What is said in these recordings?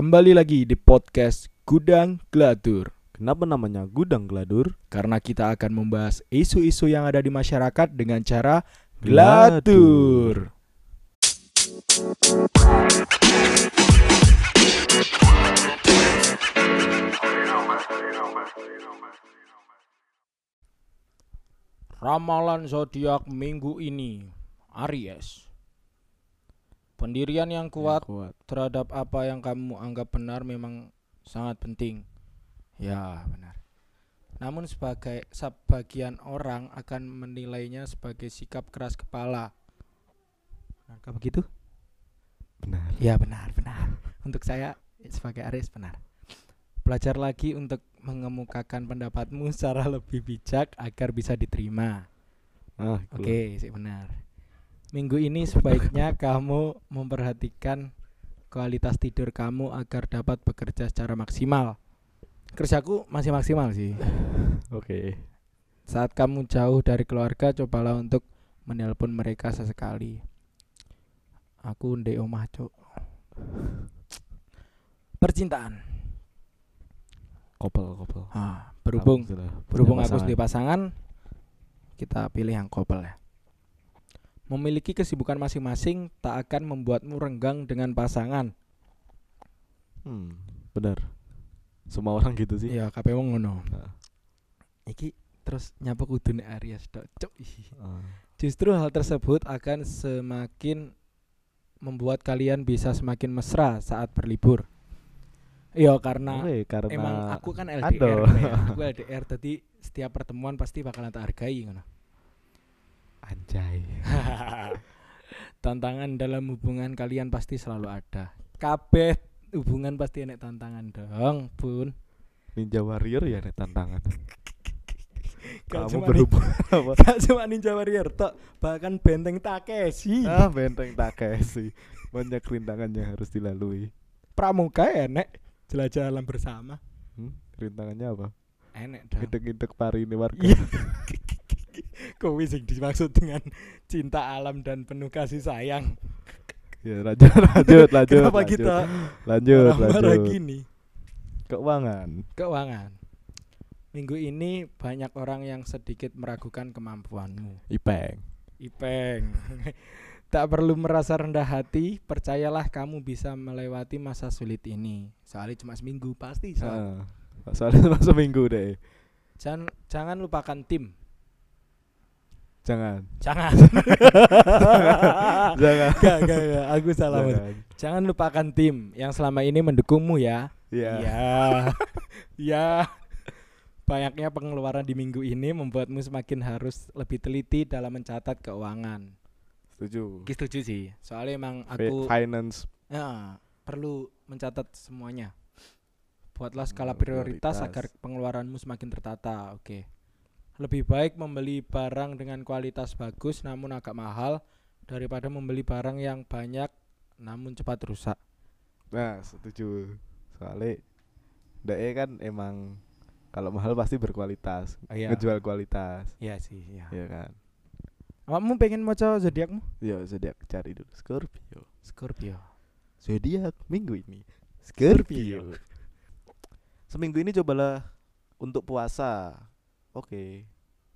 Kembali lagi di podcast Gudang Gladur. Kenapa namanya gudang geladur? Karena kita akan membahas isu-isu yang ada di masyarakat dengan cara Gladur Ramalan zodiak minggu ini Aries Pendirian yang kuat kuat. terhadap apa yang kamu anggap benar memang sangat penting. Ya, benar. Namun sebagai sebagian orang akan menilainya sebagai sikap keras kepala. Benarkah begitu? Benar. Ya, benar, benar. Untuk saya sebagai Aris benar. Belajar lagi untuk mengemukakan pendapatmu secara lebih bijak agar bisa diterima. Ah, Oke, sih benar. Minggu ini sebaiknya kamu memperhatikan kualitas tidur kamu agar dapat bekerja secara maksimal. Kerjaku masih maksimal sih. Oke. Saat kamu jauh dari keluarga, cobalah untuk menelpon mereka sesekali. Aku ndek omah, Cuk. Percintaan. Kopel, kopel. Ah, berhubung berhubung aku di pasangan, kita pilih yang couple ya. Memiliki kesibukan masing-masing tak akan membuatmu renggang dengan pasangan. Hmm, benar. Semua orang gitu sih. Iya, kabeh wong ngono. Nah, Iki terus nyapa kudune Aries tok. Cuk. Justru hal tersebut akan semakin membuat kalian bisa semakin mesra saat berlibur. Iya, karena Oke, karena emang aku kan LDR ya. Aku LDR tadi setiap pertemuan pasti bakalan tak hargai ngono. Anjay. tantangan dalam hubungan kalian pasti selalu ada. Kabeh hubungan pasti enek tantangan dong, Bun. Ninja Warrior ya nih tantangan. Kamu berhubungan apa? Gak cuma Ninja Warrior tok, bahkan Benteng Takeshi. ah, benteng Takeshi. Banyak rintangan yang harus dilalui. Pramuka enek jelajah alam bersama. Hmm, rintangannya apa? Enek dong. Gidek-gidek pari ini warga. Kowe sing dimaksud dengan cinta alam dan penuh kasih sayang. Ya, lanjut, lanjut, lanjut. Kenapa lanjut. kita Lanjut, marah-marah lanjut. gini? Keuangan. Keuangan. Minggu ini banyak orang yang sedikit meragukan kemampuanmu. Ipeng. Ipeng. tak perlu merasa rendah hati, percayalah kamu bisa melewati masa sulit ini. Soalnya cuma seminggu pasti. So. Heeh. Soalnya cuma seminggu deh. Jangan jangan lupakan tim. Jangan. Jangan. Jangan. Gak, gak, gak. Aku salah. Jangan. Jangan lupakan tim yang selama ini mendukungmu ya. Iya. Iya. Ya. Banyaknya pengeluaran di minggu ini membuatmu semakin harus lebih teliti dalam mencatat keuangan. Setuju. Ki setuju sih. Soalnya emang aku finance ya, perlu mencatat semuanya. Buatlah skala prioritas, prioritas. agar pengeluaranmu semakin tertata. Oke. Lebih baik membeli barang dengan kualitas bagus namun agak mahal daripada membeli barang yang banyak namun cepat rusak. Nah, setuju. Soalnya DE kan emang kalau mahal pasti berkualitas. Iya. Ngejual kualitas. Iya sih, iya. Iya kan? Kamu pengen maca zodiakmu? Yo, zodiak cari dulu Scorpio. Scorpio. Zodiak minggu ini Scorpio. Seminggu ini cobalah untuk puasa. Oke.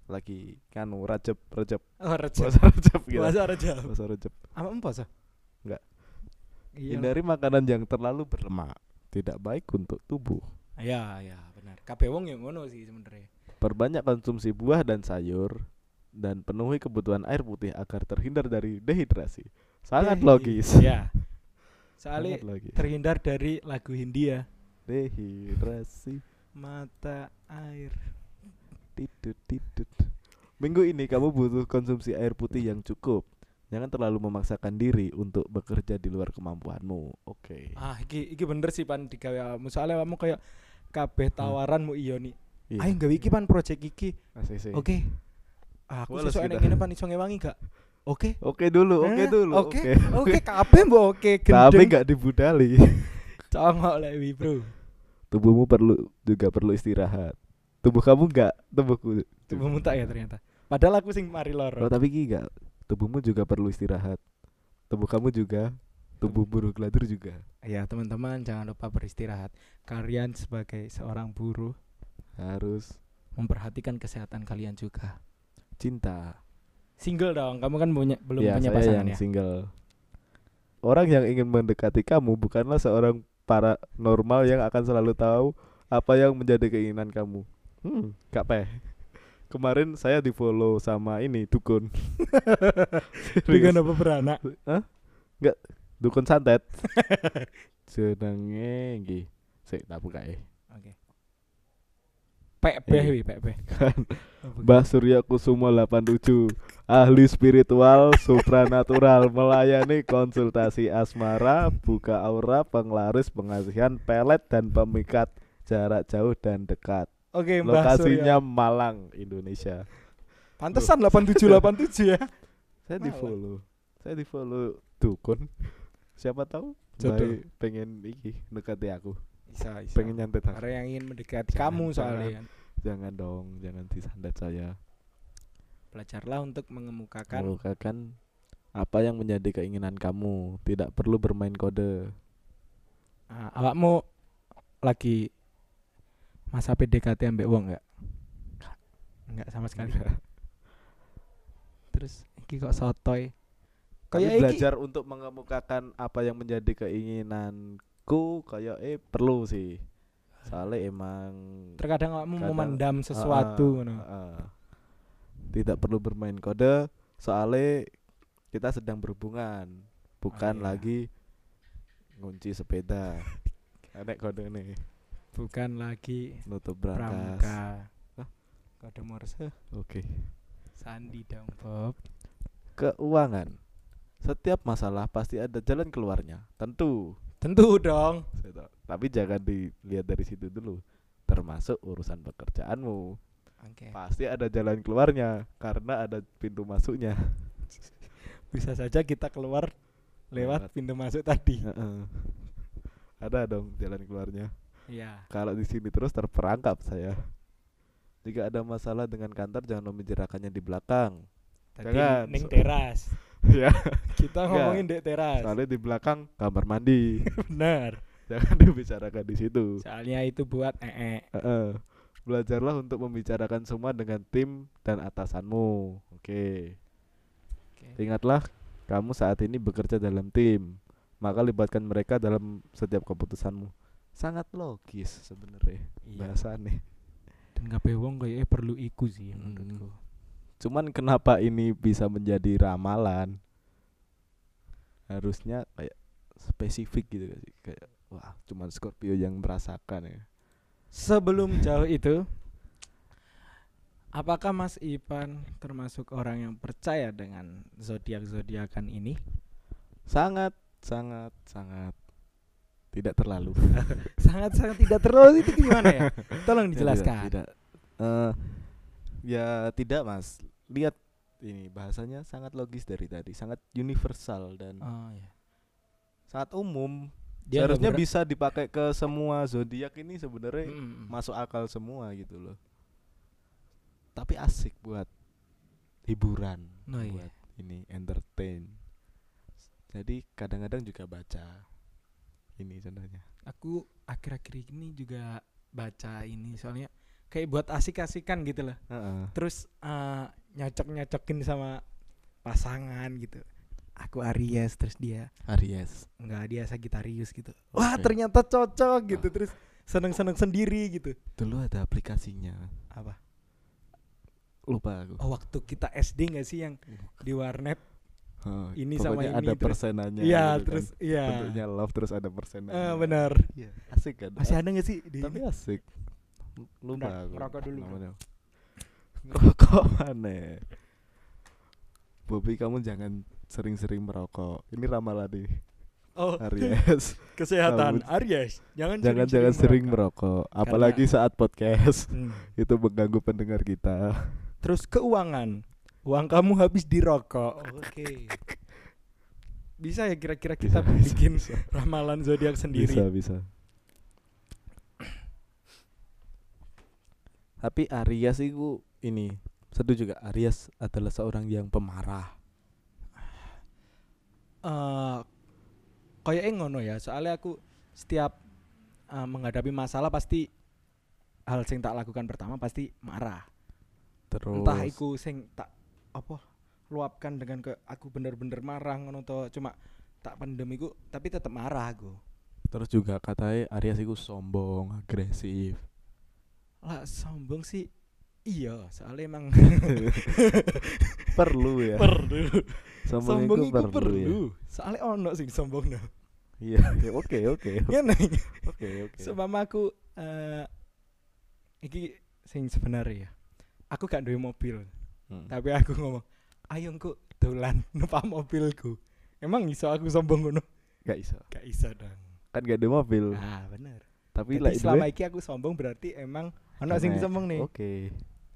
Lagi kan Rajab, Rajab. Oh, Rajab. Puasa Rajab gitu. Puasa Rajab. Puasa Rajab. Apa puasa? Enggak. Iya. Hindari makanan yang terlalu berlemak. Tidak baik untuk tubuh. Ya, ya, benar. Kabeh wong yang ngono sih sebenarnya. Perbanyak konsumsi buah dan sayur dan penuhi kebutuhan air putih agar terhindar dari dehidrasi. Sangat Dehi- logis. Ya. Soalnya logis. terhindar dari lagu Hindia. Dehidrasi. Mata air. Tidut tidut. Minggu ini kamu butuh konsumsi air putih yang cukup. Jangan terlalu memaksakan diri untuk bekerja di luar kemampuanmu. Oke. Ah, iki iki bener sih pan digawe awakmu. Soalnya kamu kayak kabeh tawaranmu iyo nih. Iya. Ayo gawe iki pan project iki. Oke. Ah, Aku sesuk kita. enek ngene pan iso ngewangi gak? Oke. Oke dulu, oke Eh, dulu. Oke. Oke, kabeh mbok oke Tapi gendeng. nggak dibudali. congok lek wi, Bro. Tubuhmu perlu juga perlu istirahat. Tubuh kamu nggak, tubuhku. Tubuhmu tak ya ternyata. Padahal aku sing mari Oh, loro. tapi ki nggak. Tubuhmu juga perlu istirahat. Tubuh kamu juga. Tubuh buruh geladur juga. Ya teman-teman jangan lupa beristirahat. Kalian sebagai seorang buruh Harus memperhatikan kesehatan kalian juga. cinta. Single dong, kamu kan punya belum ya, punya saya pasangan yang ya. single. Orang yang ingin mendekati kamu bukanlah seorang paranormal yang akan selalu tahu apa yang menjadi keinginan kamu. Hmm, gak peh. Kemarin saya di follow sama ini dukun. Dengan apa beranak? dukun santet. Jenenge nggih. Sik tak buka ya. Oke. PB Iya. wi, PB. Kan Mbah Surya Kusumo 87 Ahli spiritual supranatural Melayani konsultasi asmara Buka aura, penglaris, pengasihan, pelet, dan pemikat Jarak jauh dan dekat Oke, Mbah Lokasinya Surya. Malang, Indonesia Pantesan 8787 ya. Saya di follow Saya di follow dukun Siapa tahu Jodoh. Mbak pengen iki dekati aku Bisa, bisa. Pengen nyantet aku Karena yang ingin mendekati Jangan, kamu jangan. soalnya kan. Jangan dong Jangan disantet saya Belajarlah untuk mengemukakan Melukakan apa yang menjadi keinginan kamu Tidak perlu bermain kode Ah, awakmu lagi masa PDKT ambek wong enggak? Enggak sama sekali. Terus iki kok sotoy. Kami Kayak iki belajar untuk mengemukakan apa yang menjadi keinginanku Kayak eh perlu sih Soalnya emang terkadang awakmu kadang- memendam sesuatu ngono. ah, ah. Tidak perlu bermain kode Soalnya kita sedang berhubungan Bukan iya. lagi ngunci sepeda Enek kode nih Bukan lagi Nutup pramuka. Kode Morse Oke Sandi dong, Bob. Keuangan Setiap masalah pasti ada jalan keluarnya Tentu Tentu dong. Tapi jangan dilihat dari situ dulu Termasuk urusan pekerjaanmu Oke. Pasti ada jalan keluarnya Karena ada pintu masuknya Bisa saja kita keluar lewat Lewat. pintu masuk tadi. Heeh. Ada dong jalan keluarnya Iya. Kalau di sini terus terperangkap saya Jika ada masalah dengan kantor Jangan membicarakannya di belakang Tadi Jangan. ning teras. Ya Kita ngomongin di teras. Soalnya di belakang kamar mandi Benar. Jangan dibicarakan di situ Soalnya itu buat ee. Heeh. Belajarlah untuk membicarakan semua dengan tim dan atasanmu. Oke. Oke. Ingatlah, kamu saat ini bekerja dalam tim, maka libatkan mereka dalam setiap keputusanmu. Sangat logis sebenarnya Iya. bahasannya. Dan kabeh wong kayaknya perlu iku sih Hmm. menurutku. Cuman kenapa ini bisa menjadi ramalan? Harusnya kayak spesifik gitu sih? Kayak wah, cuman Scorpio yang merasakan ya. Sebelum jauh itu, apakah Mas Ipan termasuk orang yang percaya dengan zodiak-zodiakan ini? Sangat sangat sangat tidak terlalu. Sangat-sangat tidak terlalu itu gimana ya? Tolong Ya, dijelaskan. Tidak. tidak. Eh, ya tidak mas. Lihat ini bahasanya sangat logis dari tadi, sangat universal dan Oh ya. sangat umum. Dia Seharusnya bisa dipakai ke semua zodiak ini sebenarnya Mm. masuk akal semua gitu loh. Tapi asik buat hiburan, Oh, iya. buat ini entertain. Jadi kadang-kadang juga baca ini contohnya. Aku akhir-akhir ini juga baca ini soalnya kayak buat asik-asikan gitu loh. Heeh. Terus eh, nyocok-nyocokin sama pasangan gitu. Aku Aries terus dia Aries. enggak dia Sagittarius gitu. Wah, Oke. ternyata cocok gitu. Terus seneng-seneng sendiri gitu. Dulu ada aplikasinya. Apa? Lupa aku. Oh, waktu kita SD nggak sih yang di warnet? Oh, ini sama ini, ada terus- persenannya Iya, gitu kan. terus iya. bentuknya love terus ada persenannya Eh, benar. Iya, asik kan? Masih ada nggak sih di tapi asik. Lupa ngerokok dulu, ngerokok mana? Bobby kamu jangan sering-sering merokok. Ini ramalan nih Oh, Aries. kesehatan. Kamu- Aries. Jangan jangan jangan sering merokok. apalagi saat podcast. Hmm. itu mengganggu pendengar kita. Terus keuangan. Uang kamu habis di rokok. Oke. Bisa ya kira-kira kita Bisa, bikin bisa. ramalan zodiak sendiri. bisa bisa tapi Aries itu ini setuju juga Aries adalah seorang yang pemarah Eh, koyoke ngono ya. Soalnya aku setiap uh, menghadapi masalah pasti hal sing tak lakukan pertama pasti marah. Terus Entah iku sing tak apa luapkan dengan ke aku bener-bener marah ngono to cuma tak pendem iku tapi tetep marah aku. terus juga katanya Aries iku sombong, agresif. Lah sombong sih iya, soalnya emang perlu ya. perlu. sombong, sombong iku perlu, perlu. ya. Soalnya ono sing sombongno. Iya, ya, oke oke. Ngene. Oke oke. Seumpama aku eh iki sing sebenarnya ya. Aku gak duwe mobil, Hmm. tapi aku ngomong, "Ayo engko dolan numpak mobilku." Emang iso aku sombong ngono? Gak iso. Gak iso dong. Kan gak ada mobil. Ah, bener. Tapi Jadi selama iki aku sombong berarti emang ono sing sombong nih. Oke,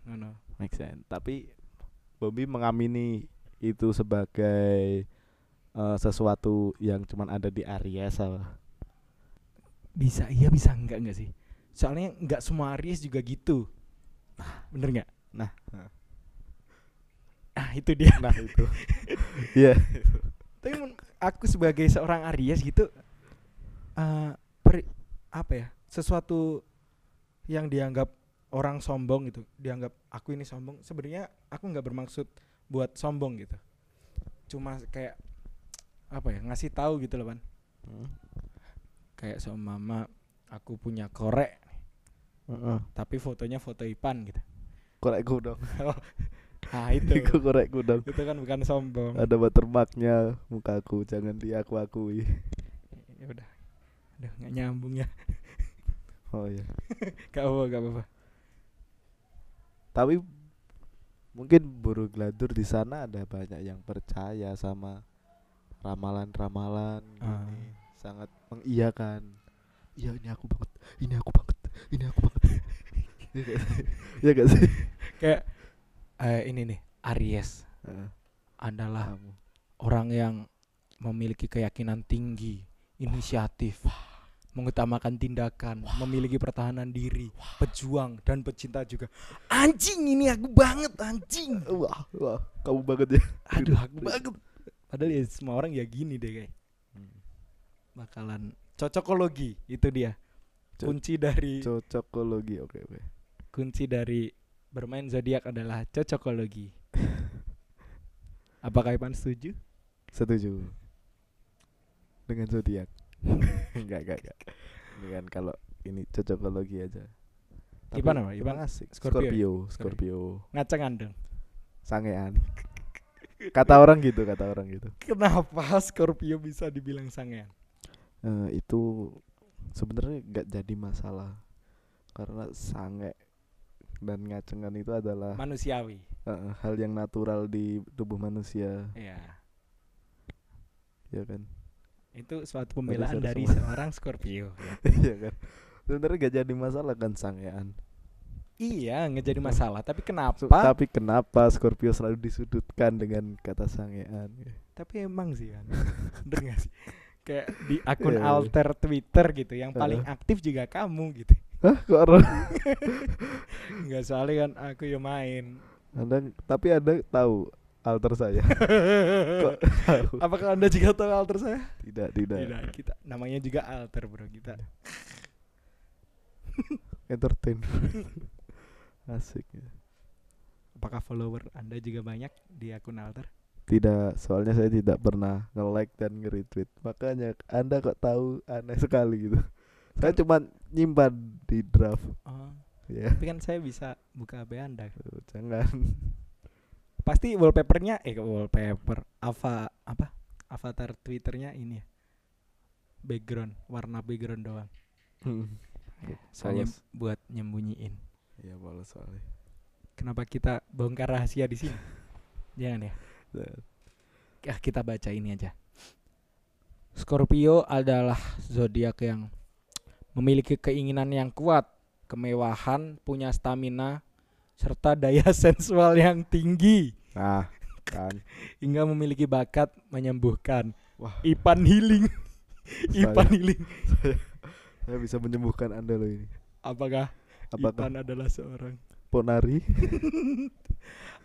Ngono. make sense. Tapi Bobby mengamini itu sebagai eh, sesuatu yang cuman ada di Aries apa? Bisa iya bisa enggak enggak sih? Soalnya enggak semua Aries juga gitu. Bener nggak? Nah, Ah, itu dia. nah itu. Iya. Tapi men- aku sebagai seorang Aries gitu eh per- apa ya? Sesuatu yang dianggap orang sombong gitu, dianggap aku ini sombong. Sebenarnya aku nggak bermaksud buat sombong gitu. Cuma kayak apa ya? Ngasih tahu gitu loh, Pan. Hmm. Kayak seumpama aku punya korek Heeh. tapi fotonya foto Ipan gitu. Korekku dong. Ah, itu. Iku korekku dong. itu kan bukan sombong. Ada watermarknya mukaku, jangan diaku akui. ya udah. Aduh, nggak nyambung ya. Oh iya. Gak apa, gak apa-apa. Tapi mungkin buru geladur di sana ada banyak yang percaya sama ramalan-ramalan gini. sangat mengiyakan. Iya ini aku banget, ini aku banget, ini aku banget. Iya gak? Iya gak sih? Kayak eh, ini nih, Aries Heeh, adalah kamu. orang yang memiliki keyakinan tinggi, inisiatif, mengutamakan tindakan, memiliki pertahanan diri, pejuang dan pecinta juga. Anjing ini aku banget anjing. Wah, wah, kamu banget ya. Aduh aku banget. Padahal ya semua orang ya gini deh kayak. Bakalan cocokologi itu dia. Co- Kunci dari Cocokologi, oke oke. kunci dari bermain zodiak adalah cocokologi. Apakah Ipan setuju? Setuju. Dengan zodiak. enggak, enggak, enggak. Kan kalau ini cocokologi aja. Tapi Ipan apa? Ipan asik. Scorpio ya? Scorpio, Scorpio. ngacengan dong. Sangean. Kata orang gitu, kata orang gitu. Kenapa Scorpio bisa dibilang sangean? Eh, itu sebenarnya nggak jadi masalah karena sange dan ngacengan itu adalah Manusiawi. eh, hal yang natural di tubuh manusia, Ya. ya kan? Itu suatu pembelaan dari semua. seorang Scorpio. ya. Iya kan? Sebenarnya gak jadi masalah kan sangean. Iya, nggak jadi masalah. Tapi kenapa? Su- Tapi kenapa Scorpio selalu disudutkan dengan kata sangean? Tapi emang sih kan. Bener gak sih? Kayak di akun Iya, iya. alter Twitter gitu, yang paling Heeh. aktif juga kamu gitu. Hah, kok orang? Enggak soalnya kan aku yang main. Anda tapi Anda tahu alter saya? Kok tahu? Apakah Anda juga tahu alter saya? Tidak, tidak. Tidak, kita namanya juga alter, Bro. Kita Entertain. Asik. ya. apakah follower Anda juga banyak di akun alter? Tidak, soalnya saya tidak pernah nge-like dan nge-retweet. Makanya Anda kok tahu aneh sekali gitu. Saya cuma nyimpan di draft. Oh, Ya, tapi kan saya bisa buka HP Anda. tuh, jangan. Pasti wallpapernya eh wallpaper apa apa? Avatar Twitternya ini ya. Background, warna background doang. Ya, soalnya Polos. buat nyembunyiin. Iya, bolos soalnya. Kenapa kita bongkar rahasia di sini? Jangan ya. Ya, kita baca ini aja. Scorpio adalah zodiak yang memiliki keinginan yang kuat, kemewahan, punya stamina, serta daya sensual yang tinggi Nah, kan. hingga memiliki bakat menyembuhkan. Wah. Ipan healing. Saya- Ipan healing. Saya bisa menyembuhkan Anda loh ini. Apakah, Apakah Ipan adalah seorang Ponari?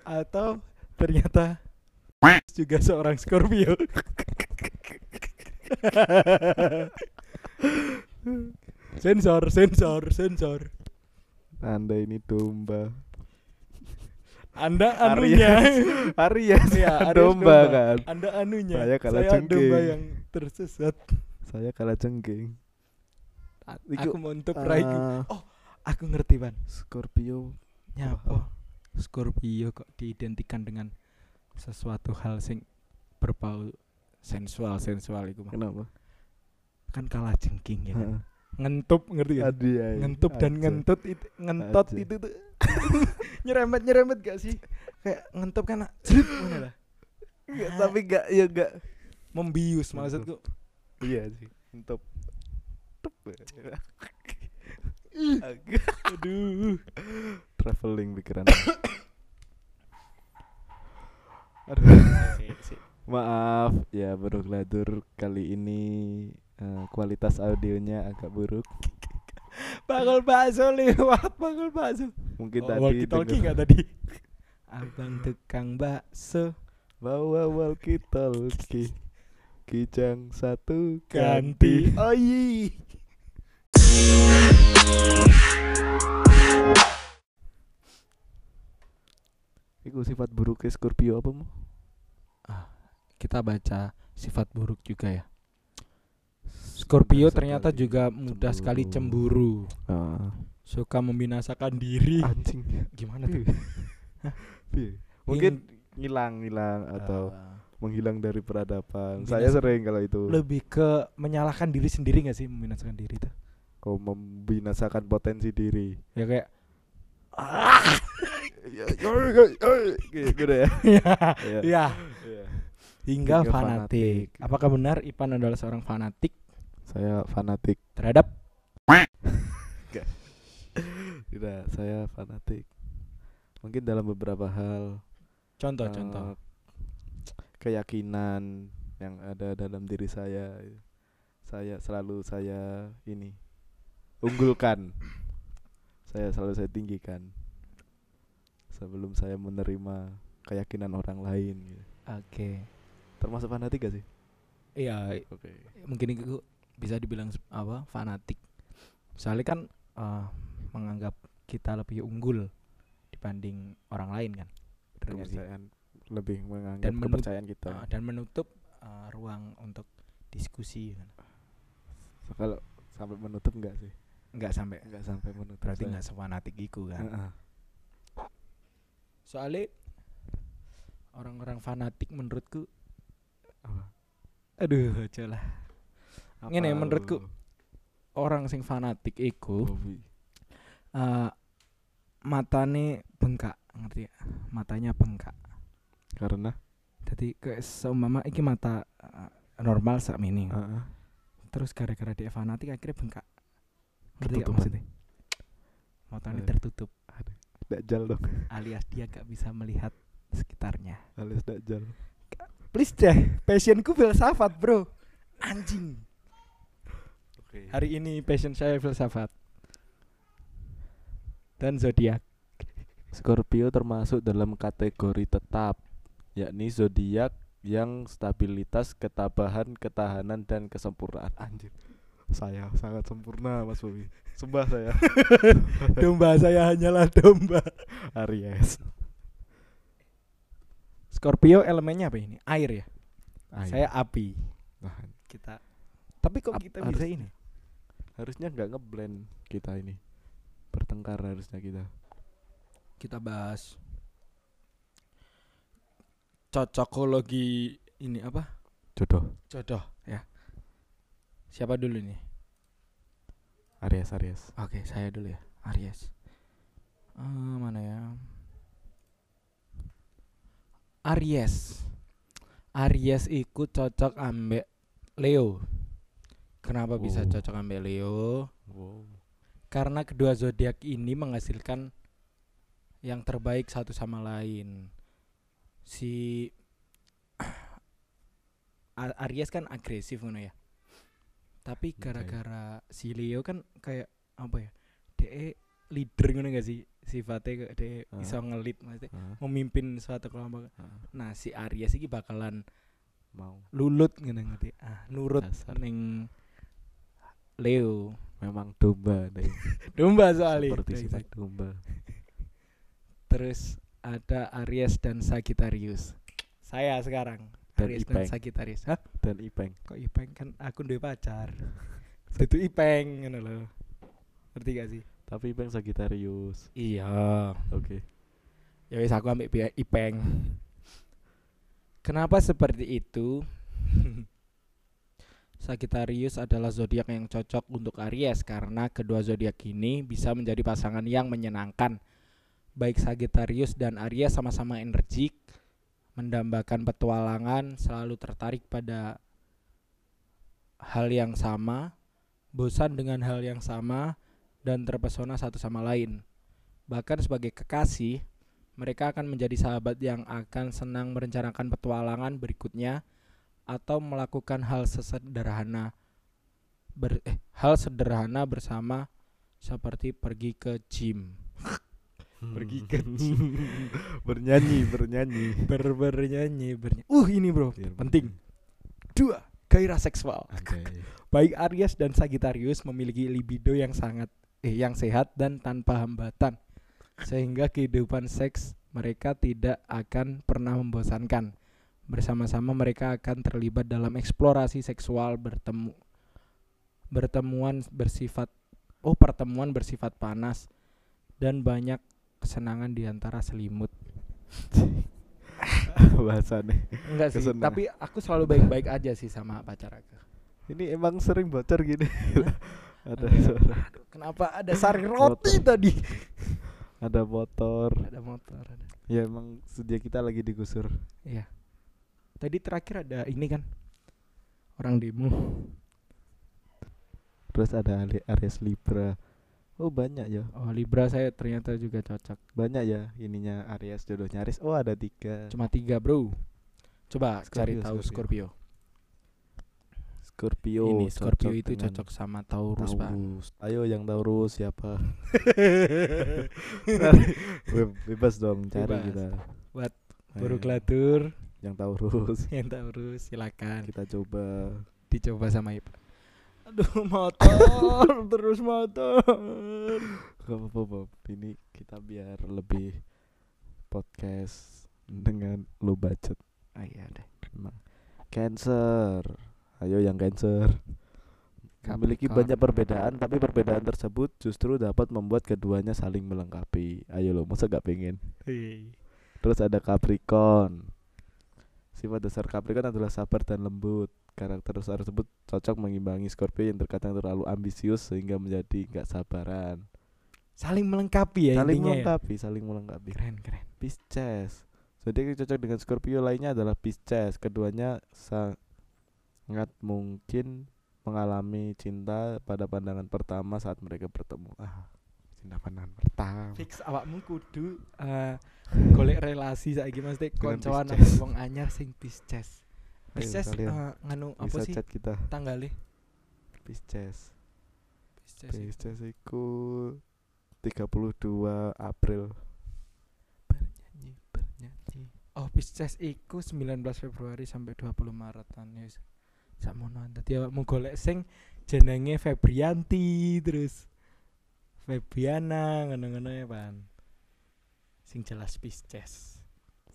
atau ternyata juga seorang Scorpio? Sensor, sensor, sensor. Anda ini domba. Anda anunya. Aries. Iya, Aries domba, kan. Anda anunya. Saya kalah domba jengking. yang tersesat. Saya kalah jengking. Aku mau untuk Ah, raiku. Aku ngerti, Ban. Scorpio Nyapa? Scorpio kok diidentikan dengan sesuatu hal sing berbau sensual sensual itu mah. kenapa? kan kalah jengking ya kan? Ngentup ngerti ya Adi, ay. ngentup dan ngentut itu ngentot Aja. itu tuh nyerempet nyerempet gak sih kayak ngentup kan jrip ngono lah Enggak, tapi enggak ya enggak. membius maksudku Iya sih. Ngentop. Tup. aduh Traveling pikiran. Aduh. Maaf ya Gladur kali ini eh, kualitas audionya agak buruk. bakal bakso lewat bakal bakso. Mungkin oh, tadi walkie talkie denger- nggak tadi? Abang tukang bakso. Bawa walkie talkie kijang satu ganti. Oh iya Iku sifat buruk Scorpio apa mu? kita baca sifat buruk juga ya Scorpio ternyata juga mudah sekali cemburu Ah, suka membinasakan diri anjing. gimana tuh Piye? Mungkin ngilang-ngilang atau Eh, menghilang dari peradaban. Membinasakan- Saya sering kalau itu. lebih ke menyalahkan diri sendiri gak sih membinasakan diri tuh Kau membinasakan potensi diri. ya kayak Ya, ya, ya, ya, gitu ya. ya Iya. ya Iya. hingga Hingga fanatik. fanatik. apakah benar Ipan adalah seorang fanatik Saya fanatik. terhadap? Tidak, saya fanatik. Mungkin dalam beberapa hal contoh eh, contoh. keyakinan yang ada dalam diri saya saya selalu saya ini unggulkan. Saya selalu saya tinggikan sebelum saya menerima keyakinan orang lain gitu. oke. Termasuk fanatik gak sih? Iya oke. mungkin itu bisa dibilang apa fanatik. Soalnya kan eh, menganggap kita lebih unggul dibanding orang lain kan kepercayaan lebih menganggap Dan kepercayaan kita. Eh, dan menutup eh, ruang untuk diskusi kan. Kalau sampai menutup enggak sih? Nggak sampai. Enggak sampai menutup berarti saya. nggak sefanatik itu kan. Heeh. soalnya orang-orang fanatik menurutku Apa? aduh aja lah Ngene, menurutku orang sing fanatik iku eh matane bengkak ngerti ya? Matanya bengkak. Karena? Jadi kayak seumpama iki mata eh, normal sak mini. Heeh. terus gara-gara dia fanatik akhirnya bengkak. Ngerti gak maksudnya? Matanya Eh. tertutup. Dajjal dong. Alias dia gak bisa melihat sekitarnya. Alias Dajjal. Please deh passionku filsafat bro. Anjing Hari ini passion saya filsafat dan zodiak Scorpio termasuk dalam kategori tetap, yakni zodiak yang stabilitas, ketabahan, ketahanan dan kesempurnaan. Anjir. Saya sangat sempurna, Mas Bobi. Sembah saya. domba saya hanyalah domba Aries. Scorpio elemennya apa ini air ya Ayo. saya api Nah, kita tapi kok Ap- kita bisa harus- ini harusnya nggak ngeblend kita ini. Bertengkar harusnya kita. kita bahas cocokologi ini apa Jodoh. jodoh ya siapa dulu nih Aries, Aries. oke saya dulu ya Aries Eh, mana ya Aries Aries ikut cocok ambek Leo kenapa bisa Oh. cocok ambek Leo Wow. karena kedua zodiak ini menghasilkan yang terbaik satu sama lain. Si A- Aries kan agresif ngono ya. Tapi gara-gara si Leo kan kayak apa ya? DE leader ngono gak sih? Sifatnya kayak DE Ah. bisa ngelit maksudnya Ah, memimpin suatu kelompok. ah. Nah, si Aries ini bakalan mau lulut ngene ngerti ah nurut Dasar. ning Leo. Memang domba domba soalnya. Seperti sifat domba. Terus ada Aries dan Sagittarius. Saya sekarang Dan Aries Ipeng. dan Sagittarius. Hah? dan ipeng. Kok Ipeng? Kan aku duwe pacar. Itu Ipeng ngono lho. Ngerti gak sih? Tapi ipeng Sagittarius. Iya. Oke. Ya wis aku ambil Ipeng. Kenapa seperti itu Sagittarius adalah zodiak yang cocok untuk Aries karena kedua zodiak ini bisa menjadi pasangan yang menyenangkan. Baik Sagittarius dan Aries sama-sama energik, mendambakan petualangan, selalu tertarik pada hal yang sama, bosan dengan hal yang sama, dan terpesona satu sama lain. Bahkan sebagai kekasih, mereka akan menjadi sahabat yang akan senang merencanakan petualangan berikutnya atau melakukan hal sesederhana ber, eh, hal sederhana bersama seperti pergi ke gym. Pergi ke bernyanyi bernyanyi Ber bernyanyi bernyanyi. Uh ini bro, Biar penting. Dua, gairah seksual. Anjay. Baik Aries dan Sagittarius memiliki libido yang sangat eh yang sehat dan tanpa hambatan. Sehingga kehidupan seks mereka tidak akan pernah membosankan. Bersama-sama mereka akan terlibat dalam eksplorasi seksual bertemu bertemuan bersifat oh pertemuan bersifat panas dan banyak kesenangan di antara selimut. bahasannya Enggak sih, Kesenangan. tapi aku selalu baik-baik aja sih sama pacar aku. ini emang sering bocor gini ada Ada- suara Aduh, kenapa ada sari roti tadi? ada motor Ada motor, ada. ya emang sedia kita lagi digusur Iya. Tadi terakhir ada ini kan orang demo. terus ada Aries Libra oh banyak ya Oh Libra saya ternyata juga cocok. banyak ya ininya Aries jodohnya Aries oh ada tiga Cuma tiga bro. Coba cari Scorpio, tahu Scorpio. Scorpio. Ini Scorpio cocok itu cocok sama Taurus, Pak. Taurus. ayo yang Taurus siapa Be- bebas dong cari Bebas. kita Buat Ayo, Baru Gladur yang Taurus yang Taurus silakan. Kita coba. Dicoba sama Ipa. Aduh motor. Terus motor. Gak apa-apa Bob. Ini kita biar lebih Podcast Dengan low budget. Ah iya deh. Emang. Cancer. Ayo yang cancer. Memiliki banyak perbedaan Tapi perbedaan tersebut justru dapat membuat keduanya saling melengkapi. Ayo lo masa gak pengen. Terus ada Capricorn Sifat dasar Capricorn adalah sabar dan lembut Karakter tersebut cocok mengimbangi Scorpio yang terkadang terlalu ambisius sehingga menjadi gak sabaran. Saling melengkapi ya saling intinya ya. melengkapi, saling melengkapi. Keren keren. Pisces. Zodiak yang cocok dengan Scorpio lainnya adalah Pisces. Keduanya sangat mungkin mengalami cinta pada pandangan pertama saat mereka bertemu. Ah, cinta pandangan pertama. Fix awakmu kudu eh, golek relasi saiki mesti koncoan wong anyar sing Pisces. Pisces kalian eh, nganu apa sih kita tanggalnya? Pisces. Pisces. Pisces iku 32 April. Bernyanyi bernyanyi. Oh Pisces iku 19 Februari sampai 20 Maretan ya. Sakmono dadi awakmu golek sing jenenge Febrianti terus Febiana ngono-ngono ya Pan. Sing jelas Pisces.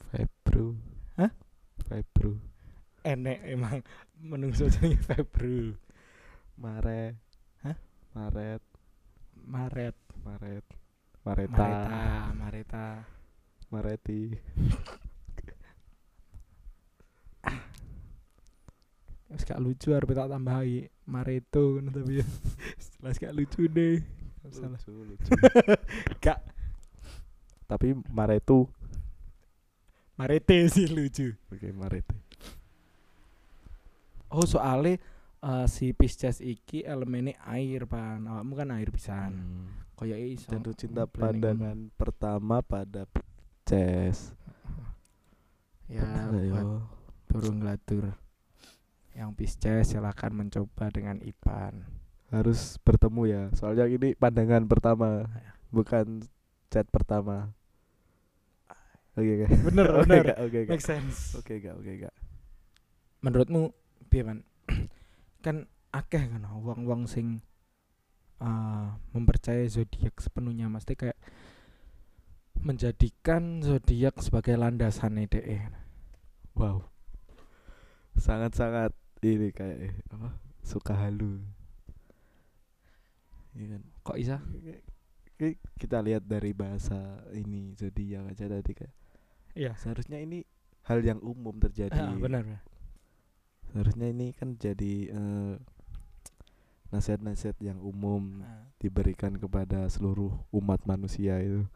Febru. Hah? Febru. Enek emang menungso jenenge Febru. Maret. Hah? Maret. Maret. Maret. Mareta. Mareta, Mareta. Mareti. Wis gak lucu arep tak tambahi Mareto ngono tapi ya. Jelas gak lucu deh. Salah. Lucu, lucu. Gak Tapi Maretu. Marete sih lucu. Oke, Marete. Oh soalnya eh, si Pisces iki elemennya air pan. Awakmu kan air pisan. Hmm. Kaya iso. Jatuh cinta planning pandangan pertama pada Pisces. Ya burung gladur. Yang Pisces silahkan mencoba dengan Ipan. Harus bertemu ya. Soalnya ini pandangan pertama, bukan chat pertama. Oke, oke. Bener, Oke, bener. Oke, Kak. Make sense. Oke, Kak. Oke, Kak. menurutmu piye kan akeh kan wong-wong sing uh, mempercayai zodiak sepenuhnya mesti kayak menjadikan zodiak sebagai landasan DE Wow. Sangat-sangat ini kayak apa? Suka halu. Iya kan? kok isa Ki- Kita lihat dari bahasa ini zodiak aja tadi kayak iya seharusnya ini hal yang umum terjadi. ah, benar. Seharusnya ini kan jadi eh, nasihat-nasihat yang umum Ah. diberikan kepada seluruh umat manusia itu.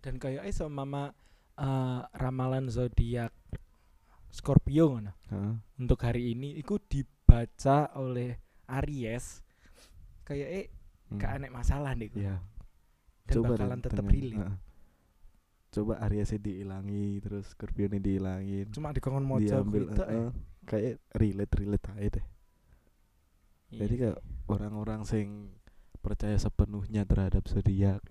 dan kayak iso mama uh, ramalan zodiak Scorpio ngono Heeh. untuk hari ini itu dibaca oleh Aries kayak eh Hmm. gak aneh masalah nih Iya. dan Coba bakalan tetap relate heeh. Coba Aries dihilangi terus Scorpio ini dihilangin. cuma dikongkon mojo diambil gitu heeh. kayak relate relate aja deh. Iya Jadi kayak orang-orang sing percaya sepenuhnya terhadap zodiak,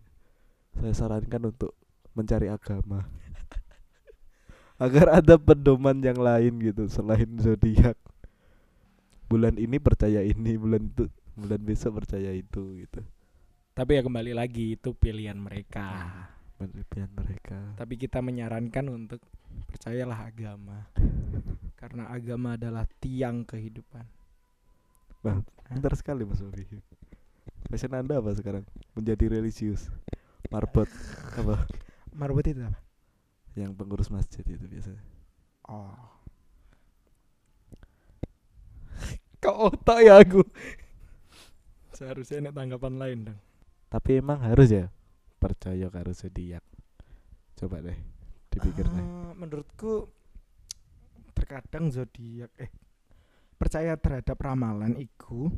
saya sarankan untuk mencari agama. Agar ada pedoman yang lain gitu selain zodiak. Bulan ini percaya ini, bulan itu bulan besok percaya itu gitu. tapi ya kembali lagi itu pilihan mereka Penelitian mereka. tapi kita menyarankan untuk percayalah agama karena agama adalah tiang kehidupan Hah? pintar sekali Mas Bobi. Passion Anda apa sekarang? Menjadi religius. Marbot apa? marbot itu apa Yang pengurus masjid itu biasanya. oh kau otak ya aku seharusnya ada tanggapan lain dong Tapi emang harus ya percaya karo zodiak. Coba deh dipikir deh. Ah, menurutku terkadang zodiak eh percaya terhadap ramalan itu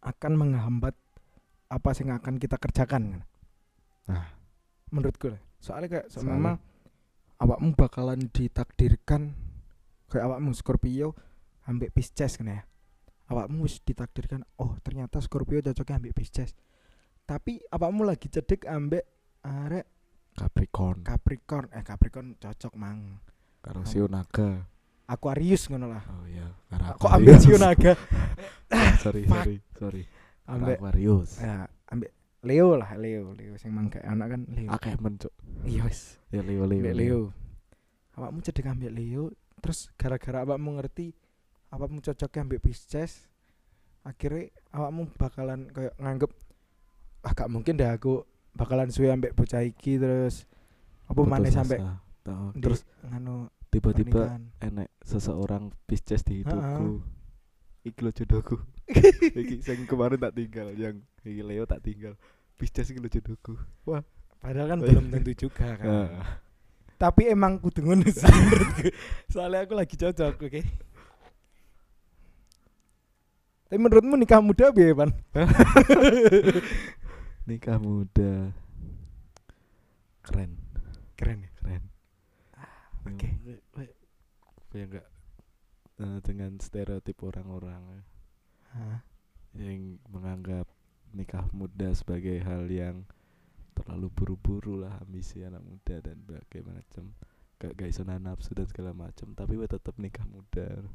akan menghambat apa sing akan kita kerjakan Nah. menurutku lah soalnya kayak Soalnya? sama awakmu bakalan ditakdirkan kayak awakmu Scorpio ambek Pisces kan ya awakmu wis ditakdirkan oh ternyata Scorpio cocoknya ambek Pisces tapi awakmu lagi cedek ambek arek Capricorn. Capricorn. Eh Capricorn cocok mang. Karo Sio Naga. Aquarius ngono lah. Oh iya, karo kok ambek. Sio naga sorry, sorry, sorry. Ambek Aquarius. ya ambek Leo lah Leo Leo. Sing mang kayak anak kan Leo. Akeh men, Cuk. iya wis. Ya Leo Leo. ambek Leo. Awakmu cedek ambek Leo terus gara-gara awakmu ngerti awakmu cocoknya ambek Pisces akhirnya awakmu bakalan kayak nganggep ah gak mungkin deh aku bakalan suwe ambek bocah iki terus apa maneh sampai terus nganu tiba-tiba enek seseorang Pisces di hidupku. Iki lo jodohku. iki sing kemarin tak tinggal, yang iki Leo tak tinggal. Pisces iki lo jodohku. padahal kan belum tentu juga kan. Tapi emang kudu ngono sih soalnya aku lagi cocok oke tapi menurutmu nikah muda biaya pan nikah muda. Keren, keren ya keren. oke. Ya enggak eh, dengan stereotip orang-orang Hah? yang menganggap nikah muda sebagai hal yang terlalu buru-buru lah ambisi anak muda dan berbagai macam gak nahan nafsu dan segala macam tapi we tetap nikah muda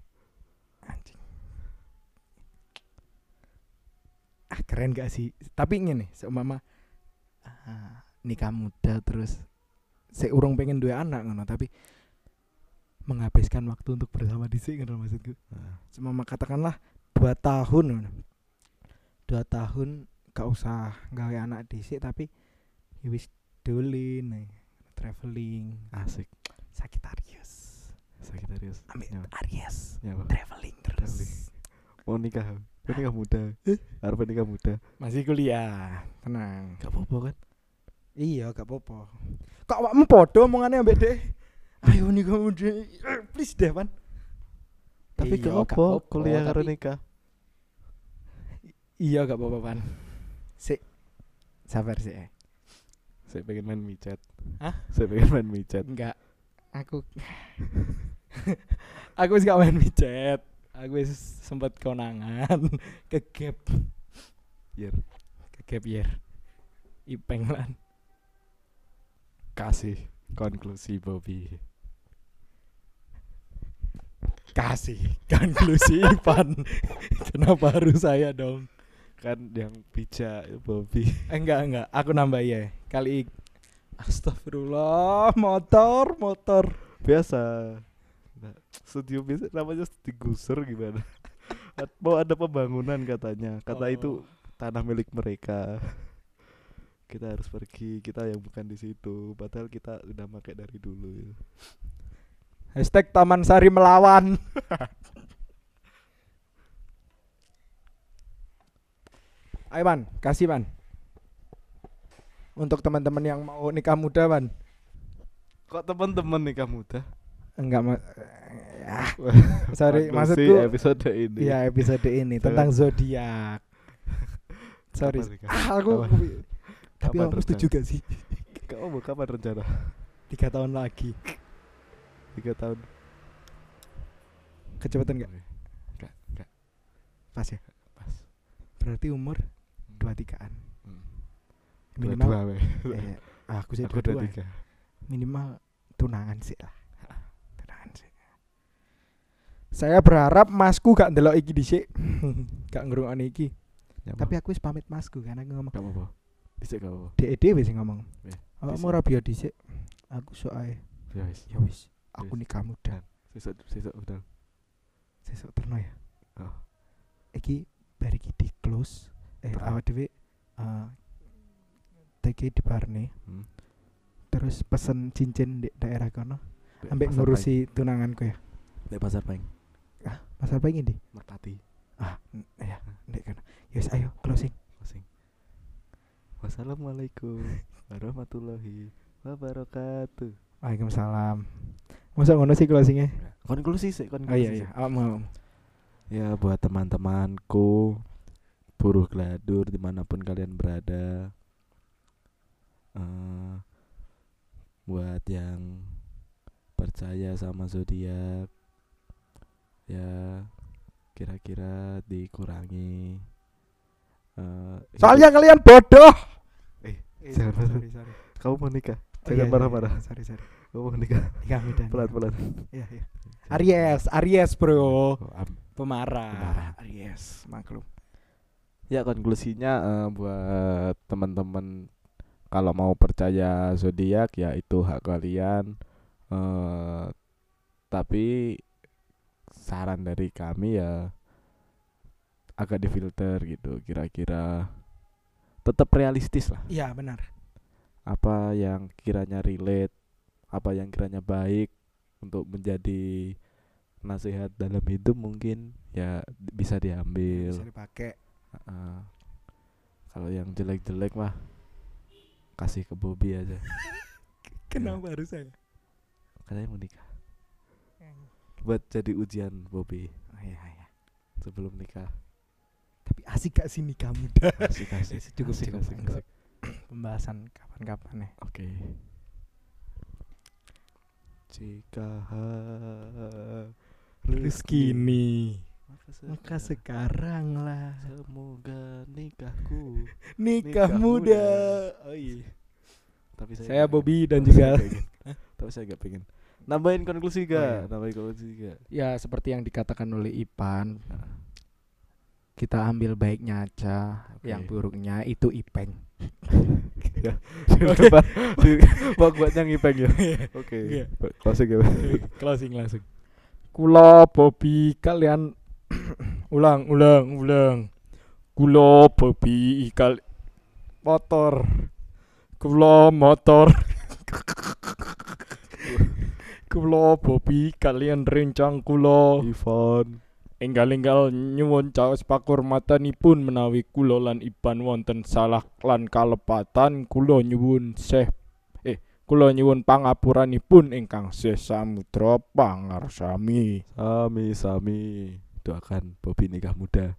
anjing ah keren gak sih? Tapi ngene seumpama ah, nikah muda terus seurung pengen dua anak ngono. Tapi menghabiskan waktu untuk bersama di sini ngono maksudku. Nah, seumpama katakanlah dua tahun ngono. dua tahun gak usah gawe anak dhisik tapi ya wis dolin eh, traveling. Asik. Sagittarius Sagittarius ambil Ya. Aries. Nyawa. traveling terus. Traveling. mau nikah mau nikah muda. Harus nikah muda. Masih kuliah. Tenang. Gak apa-apa kan? Iya gak apa-apa. Kok awakmu podo omongannya ambek deh ayo nih kamu deh Eh, please deh pan tapi Iya, gak apa kuliah karo nikah. Iya gak apa-apa pan sik. Sabar sih eh. saya pengen main micet. Hah? saya pengen main micet. Enggak. Aku aku wis gak main micet aku sempat konangan. Ke gap. Yer. ke gap year ipeng lan. Kasih konklusi Bobby. Kasih konklusi Ipan kenapa harus saya dong? Kan yang bijak Bobby. Eh, enggak enggak. Aku nambah ya. Kali Astagfirullah motor motor. Biasa nah, studio biasa namanya studio gusur gimana? Mau ada pembangunan katanya. Kata itu Oh. tanah milik mereka. Kita harus pergi kita yang bukan di situ. Padahal kita udah pakai dari dulu hashtag Taman Sari melawan. Ayo Pan, kasih Pan Untuk teman-teman yang mau nikah muda Pan kok teman-teman nih kamu dah Enggak ma ah, Sorry, maksudku episode ini Iya episode ini tentang zodiak. Sorry. Ah, aku Kapan? tapi Kapan kamu setuju gak sih? kamu kapan rencana Tiga tahun lagi. tiga tahun Kecepatan gak? enggak enggak Pas ya. pas Berarti umur dua tigaan. Hmm. Minimal. Dua-dua, weh. eh, aku sih aku dua dua tiga Minimal tunangan sih lah. Saya berharap masku gak ndelok iki dhisik. gak ngrungokne iki. Tapi aku wis pamit masku karena aku ngomong gak apa-apa bisa gak apa-apa DE dhewe sing ngomong. Awakmu ora biyo dhisik. Aku sok ae. ya wis Ya wis, aku nikah muda. sesuk sesuk udah Sesuk terno ya. Oh. Iki bar iki di close. Eh awak dhewe eh TK di Barne. Hmm. Terus pesen cincin di daerah kono Dek ambek ngurusi tunanganku ya. Dek pasar paing Ah, pasar pengen di. merpati Ah, ya, ndek kono. Yes, ayo closing. closing wassalamualaikum warahmatullahi wabarakatuh Waalaikumsalam. Masa ngono sih closingnya? konklusi sih konklusi Oh iya iya, awakmu. ya buat teman-temanku buruh geladur di mana pun kalian berada eh buat yang percaya sama zodiak ya kira-kira dikurangi eh, Soalnya kalian bodoh. Eh, Eh, jangan sorry, marah. sorry, sorry. hidup- kamu mau nikah Oh, jangan iya, marah-marah iya, Sorry, sorry. kamu mau nikah Nikah muda. pelan-pelan Iya, iya. Aries, Aries, Bro. Oh, Pemarah. Pemarah. Aries, maklum. Ya konklusinya eh, buat teman-teman kalau mau percaya zodiak ya itu hak kalian. eh tapi saran dari kami ya agak difilter gitu kira-kira tetap realistis lah Iya, benar. apa yang kiranya relate apa yang kiranya baik untuk menjadi nasihat dalam hidup mungkin ya bisa diambil Bisa dipakai. Heeh. kalau yang jelek-jelek mah kasih ke Bobby aja Kenapa harus saya? katanya mau nikah buat jadi ujian Bobby Oh, iya, iya. sebelum nikah Tapi asik gak sih nikah muda? asik asik Cukup, asik, cukup. asik, asik. Pembahasan kapan-kapan ya. oke jika Rezeki ini. maka Maka sekarang lah. semoga nikahku Nikah Nikah muda. muda. Oh iya. tapi saya Saya Bobby dan juga tapi saya gak pengen nambahin konklusi Oh, gak iya. nambahin konklusi gak ya seperti yang dikatakan oleh Ipan, kita ambil baiknya aja, Oke. yang buruknya itu Ipeng. ya depan mau buatnya ngipeng ya oke Iya. closing ya Closing langsung. Kulo Bobby kalian ulang ulang ulang. Kulo Bobby kal motor. Kulo motor. kulo Bobby kalian rencang kulo. Ivan Enggal-enggal nyuwun caos pakurmatanipun menawi kula lan Iban wonten salah lan kalepatan kula nyuwun seh eh kula nyuwun pangapuranipun ingkang seh samudra pangarsami. Sami Sami doakan Bobby nikah muda